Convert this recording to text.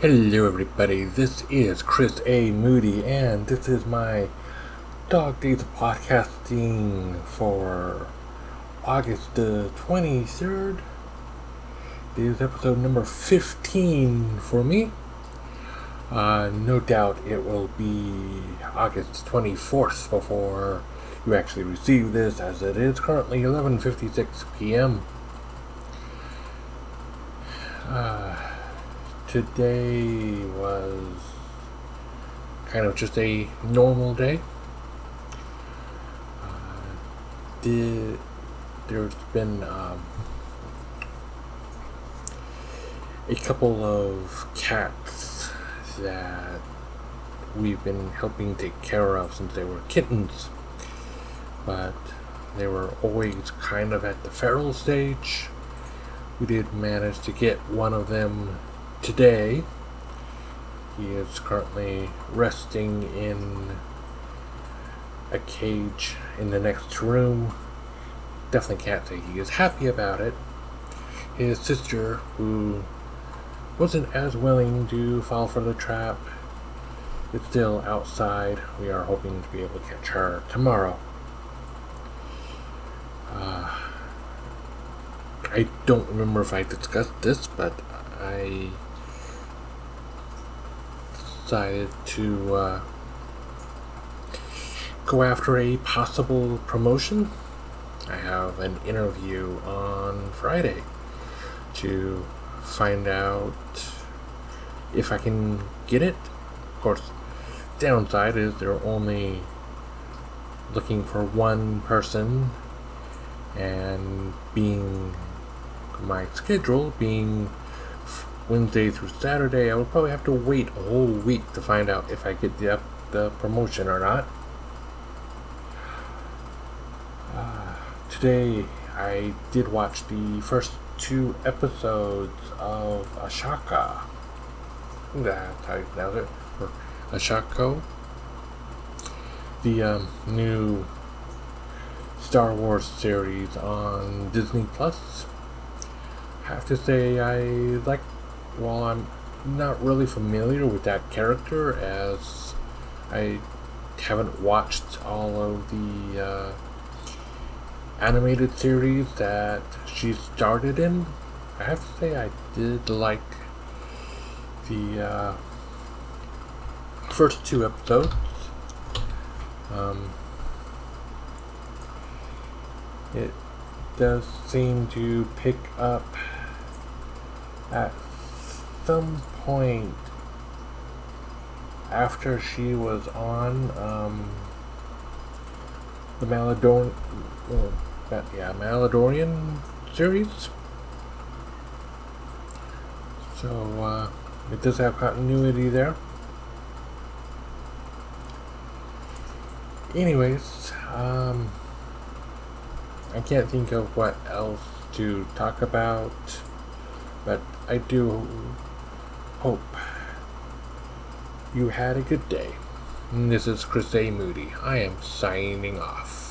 Hello, everybody. This is Chris A. Moody, and this is my Dog Days of Podcasting for August the 23rd. This is episode number 15 for me. Uh, no doubt it will be August 24th before you actually receive this, as it is currently 11:56 p.m. Uh, today was kind of just a normal day. Uh, did there's been um, a couple of cats that we've been helping take care of since they were kittens, but they were always kind of at the feral stage. We did manage to get one of them today. He is currently resting in a cage in the next room. Definitely can't say he is happy about it. His sister, who wasn't as willing to fall for the trap, is still outside. We are hoping to be able to catch her tomorrow. Uh, I don't remember if I discussed this, but I decided to uh, go after a possible promotion. I have an interview on Friday to find out if I can get it. Of course, downside is they're only looking for one person, and being my schedule being Wednesday through Saturday, I would probably have to wait a whole week to find out if I get the, the promotion or not. Uh, today, I did watch the first two episodes of Ashaka. That's how you pronounce it. Or Ashako. The um, new Star Wars series on Disney Plus. I have to say, I like while I'm not really familiar with that character, as I haven't watched all of the uh, animated series that she started in, I have to say I did like the uh, first two episodes. Um, it does seem to pick up at some point after she was on um, the Malador, uh, yeah, Mandalorian series. So uh, it does have continuity there. Anyways, um, I can't think of what else to talk about, but I do hope you had a good day. This is Chris A. Moody. I am signing off.